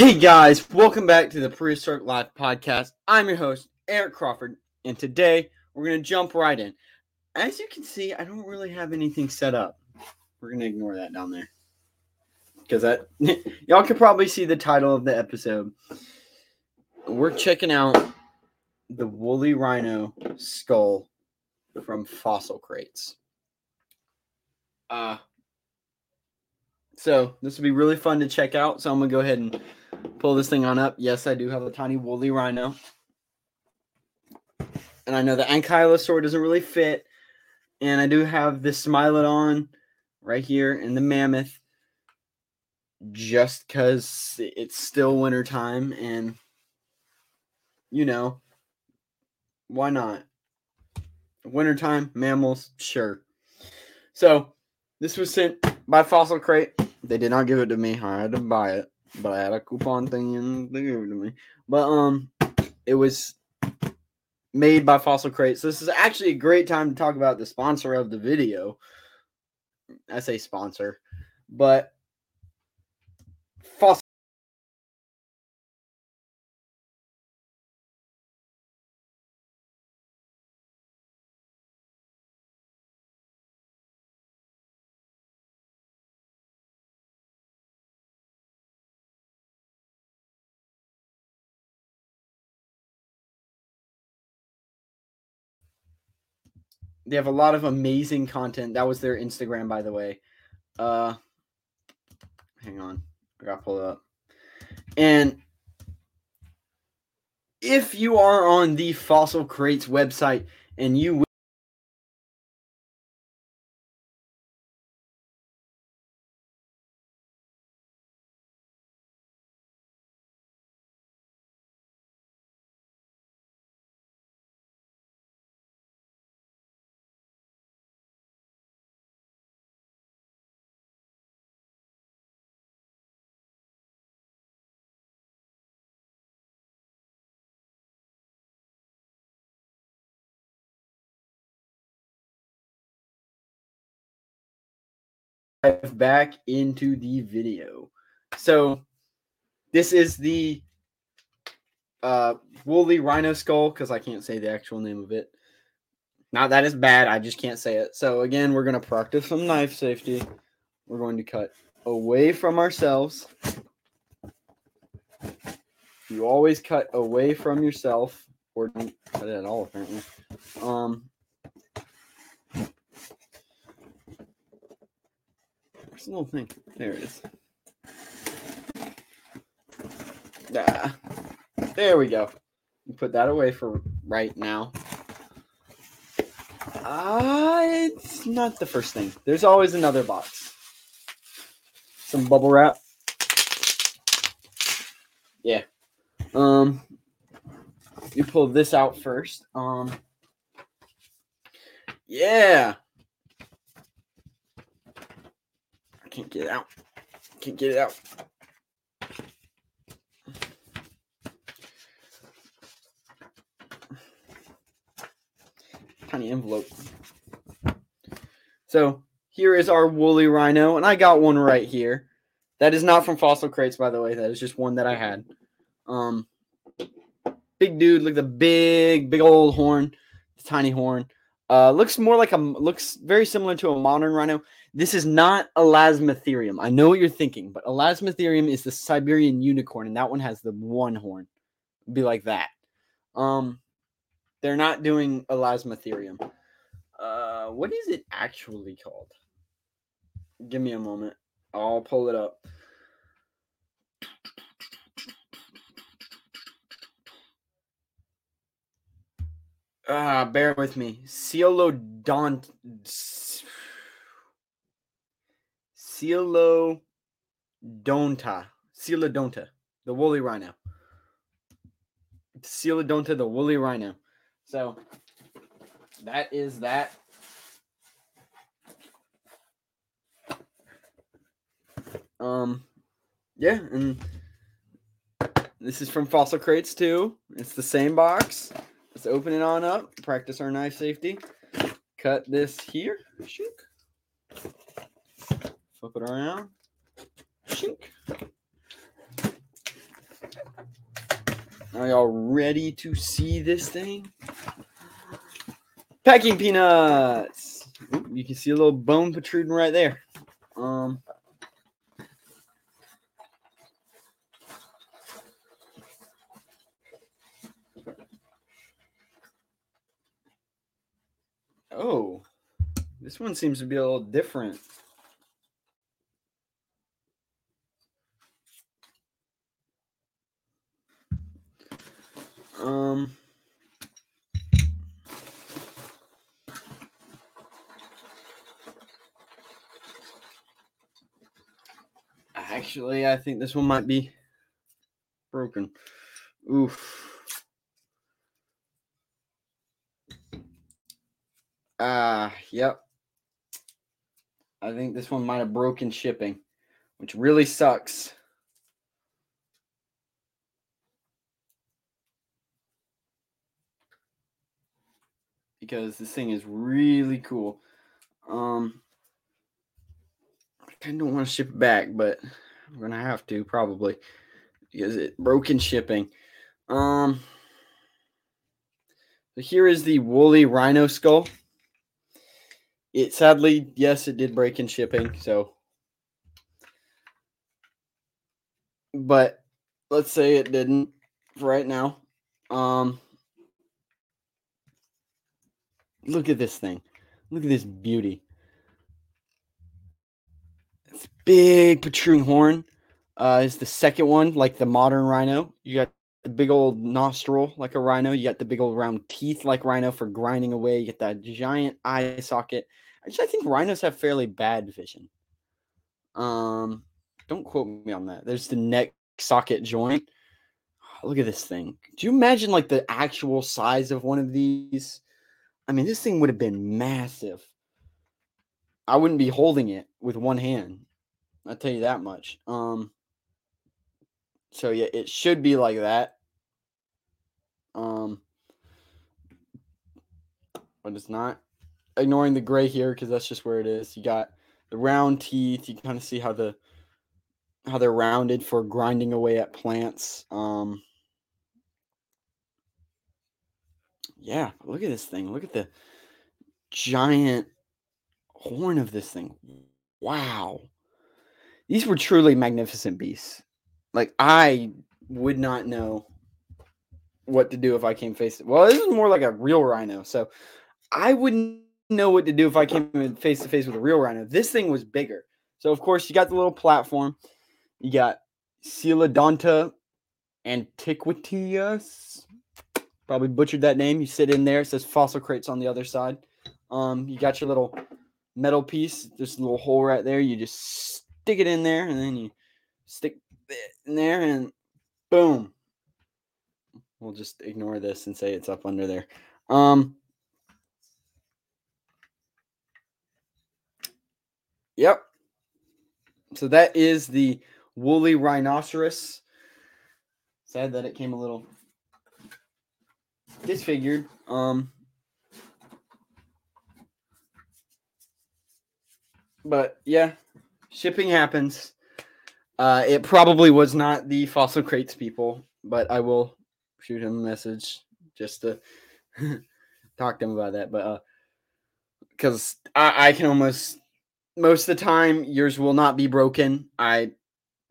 Hey guys, welcome back to the Prehistoric Life podcast. I'm your host, Eric Crawford, and today we're going to jump right in. As you can see, I don't really have anything set up. We're going to ignore that down there. Because that y'all can probably see the title of the episode. We're checking out the woolly rhino skull from fossil crates. Uh so this will be really fun to check out. So I'm gonna go ahead and pull this thing on up. Yes, I do have a tiny woolly rhino. And I know the ankylosaur doesn't really fit. And I do have the Smilodon right here and the mammoth just because it's still wintertime and you know why not wintertime mammals sure so this was sent by fossil crate they did not give it to me i had to buy it but i had a coupon thing and they gave it to me. But um it was made by fossil crate. So this is actually a great time to talk about the sponsor of the video. I say sponsor but they have a lot of amazing content. That was their instagram by the way. Uh hang on. I gotta pull it up. And if you are on the fossil crates website and you dive back into the video. So this is the uh woolly rhino skull because I can't say the actual name of it. Not that it's bad, I just can't say it. So again, we're gonna practice some knife safety. We're going to cut away from ourselves. You always cut away from yourself, or don't cut at all, apparently. Um, Where's little thing? There it is. Ah, there we go. Put that away for right now. Uh, it's not the first thing. There's always another box. Some bubble wrap. Yeah. Um, you pull this out first. Um, yeah. Can't get it out. Can't get it out. Tiny envelope. So here is our woolly rhino, and I got one right here. That is not from Fossil Crates, by the way. That is just one that I had. Um, big dude, look at the big, big old horn, the tiny horn. Uh, looks more like a looks very similar to a modern rhino. This is not Elasmotherium. I know what you're thinking, but Elasmotherium is the Siberian unicorn, and that one has the one horn. It'd be like that. Um, they're not doing Elasmotherium. Uh, what is it actually called? Give me a moment. I'll pull it up. Uh, bear with me. Coelodont. Coelodonta. Coelodonta. The woolly rhino. Coelodonta, the woolly rhino. So that is that. Um, yeah, and this is from Fossil Crates too. It's the same box. Let's open it on up. Practice our knife safety. Cut this here. Shook. Flip it around. Shink. Are y'all ready to see this thing? Packing peanuts. Ooh, you can see a little bone protruding right there. Um, oh, this one seems to be a little different. Um, actually, I think this one might be broken. Oof. Ah, uh, yep. I think this one might have broken shipping, which really sucks. because this thing is really cool. Um, I kind of don't want to ship it back, but I'm gonna have to probably because it broken shipping. Um, so here is the woolly rhino skull. It sadly, yes, it did break in shipping. So, but let's say it didn't right now. Um, Look at this thing. Look at this beauty. It's big protruding horn. Uh, is the second one like the modern rhino. You got big old nostril like a rhino. You got the big old round teeth like rhino for grinding away. You get that giant eye socket. Actually, I think rhinos have fairly bad vision. Um, don't quote me on that. There's the neck socket joint. Look at this thing. Do you imagine like the actual size of one of these? I mean, this thing would have been massive. I wouldn't be holding it with one hand. I'll tell you that much. Um, so yeah, it should be like that. Um, but it's not. Ignoring the gray here because that's just where it is. You got the round teeth. You kind of see how the how they're rounded for grinding away at plants. Um, yeah, look at this thing. Look at the giant horn of this thing. Wow. These were truly magnificent beasts. Like I would not know what to do if I came face well, this is more like a real rhino. So I wouldn't know what to do if I came face to face with a real rhino. This thing was bigger. So of course you got the little platform. You got Coelodonta antiquitius Probably butchered that name. You sit in there. It says fossil crates on the other side. Um, you got your little metal piece. There's a little hole right there. You just stick it in there, and then you stick in there, and boom. We'll just ignore this and say it's up under there. Um, yep. So that is the woolly rhinoceros. Sad that it came a little disfigured. Um, but yeah, shipping happens. Uh, it probably was not the fossil crates people, but I will shoot him a message just to talk to him about that. But uh, because I, I can almost most of the time yours will not be broken. I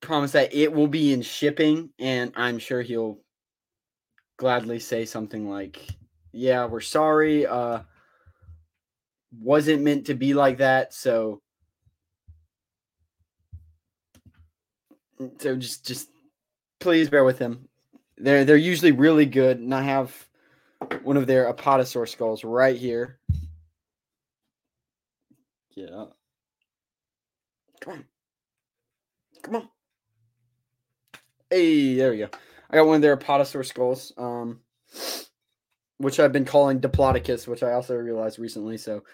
promise that it will be in shipping, and I'm sure he'll gladly say something like, "Yeah, we're sorry. Uh, wasn't meant to be like that." So, so just just please bear with him. They're they're usually really good, and I have one of their apatosaur skulls right here. Yeah. Come on. Come on. Hey, there we go. I got one of their apatosaur skulls, um, which I've been calling Diplodocus, which I also realized recently. So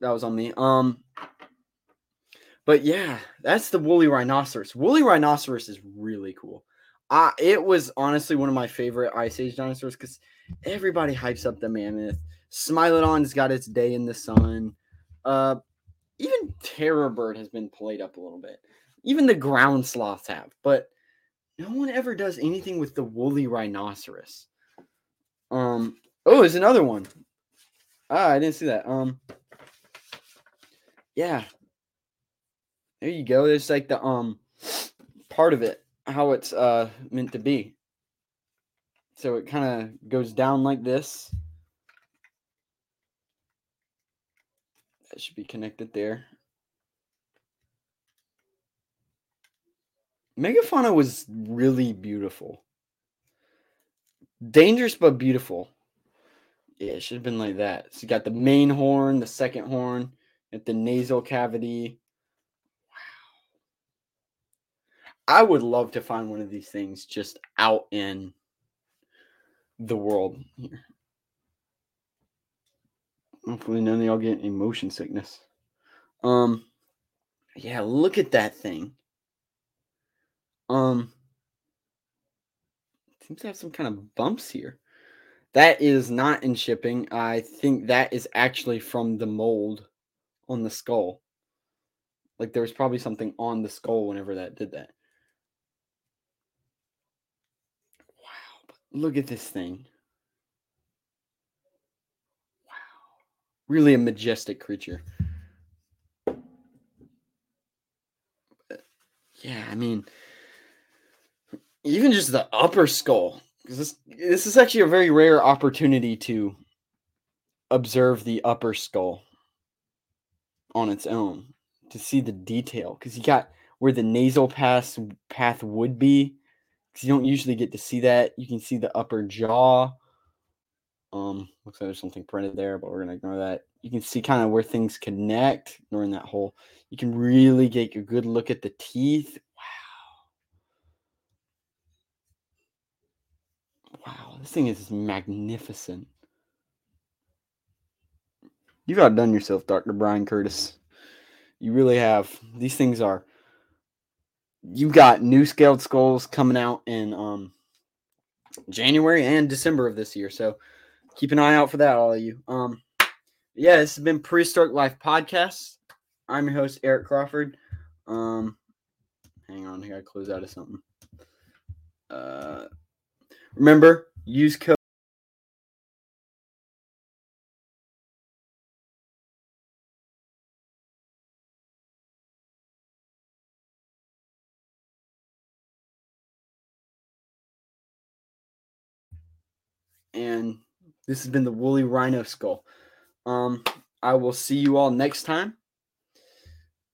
that was on me. Um, but yeah, that's the woolly rhinoceros. Woolly rhinoceros is really cool. Uh, it was honestly one of my favorite Ice Age dinosaurs because everybody hypes up the mammoth. Smilodon's got its day in the sun. Uh, even Terror Bird has been played up a little bit. Even the ground sloths have, but no one ever does anything with the woolly rhinoceros. Um. Oh, there's another one. Ah, I didn't see that. Um. Yeah. There you go. There's like the um part of it, how it's uh meant to be. So it kind of goes down like this. That should be connected there. Megafauna was really beautiful. Dangerous but beautiful. Yeah, it should have been like that. So you got the main horn, the second horn, at the nasal cavity. Wow. I would love to find one of these things just out in the world here. Hopefully none of y'all get any motion sickness. Um yeah, look at that thing. Um seems to have some kind of bumps here. That is not in shipping. I think that is actually from the mold on the skull. Like there was probably something on the skull whenever that did that. Look at this thing. Wow. Really a majestic creature. yeah, I mean even just the upper skull this this is actually a very rare opportunity to observe the upper skull on its own to see the detail because you got where the nasal pass path would be because you don't usually get to see that you can see the upper jaw um looks like there's something printed there but we're gonna ignore that you can see kind of where things connect during that hole you can really get a good look at the teeth Wow, Wow, this thing is magnificent. You've outdone yourself, Dr. Brian Curtis. You really have. These things are. You've got new scaled skulls coming out in um, January and December of this year. So keep an eye out for that, all of you. Um, yeah, this has been Prehistoric Life Podcast. I'm your host, Eric Crawford. Um, hang on, I gotta close out of something. Uh, Remember, use code. And this has been the woolly rhino skull. Um, I will see you all next time.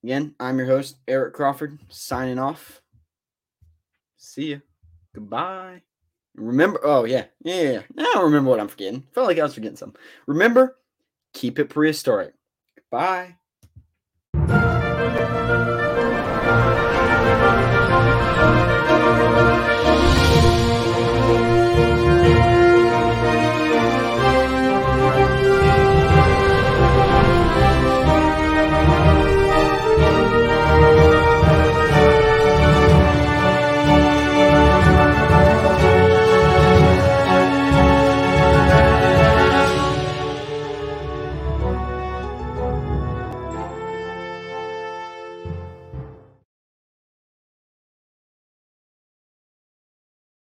Again, I'm your host, Eric Crawford, signing off. See you. Goodbye. Remember, oh yeah, yeah, yeah. I don't remember what I'm forgetting. Felt like I was forgetting something. Remember, keep it prehistoric. Bye.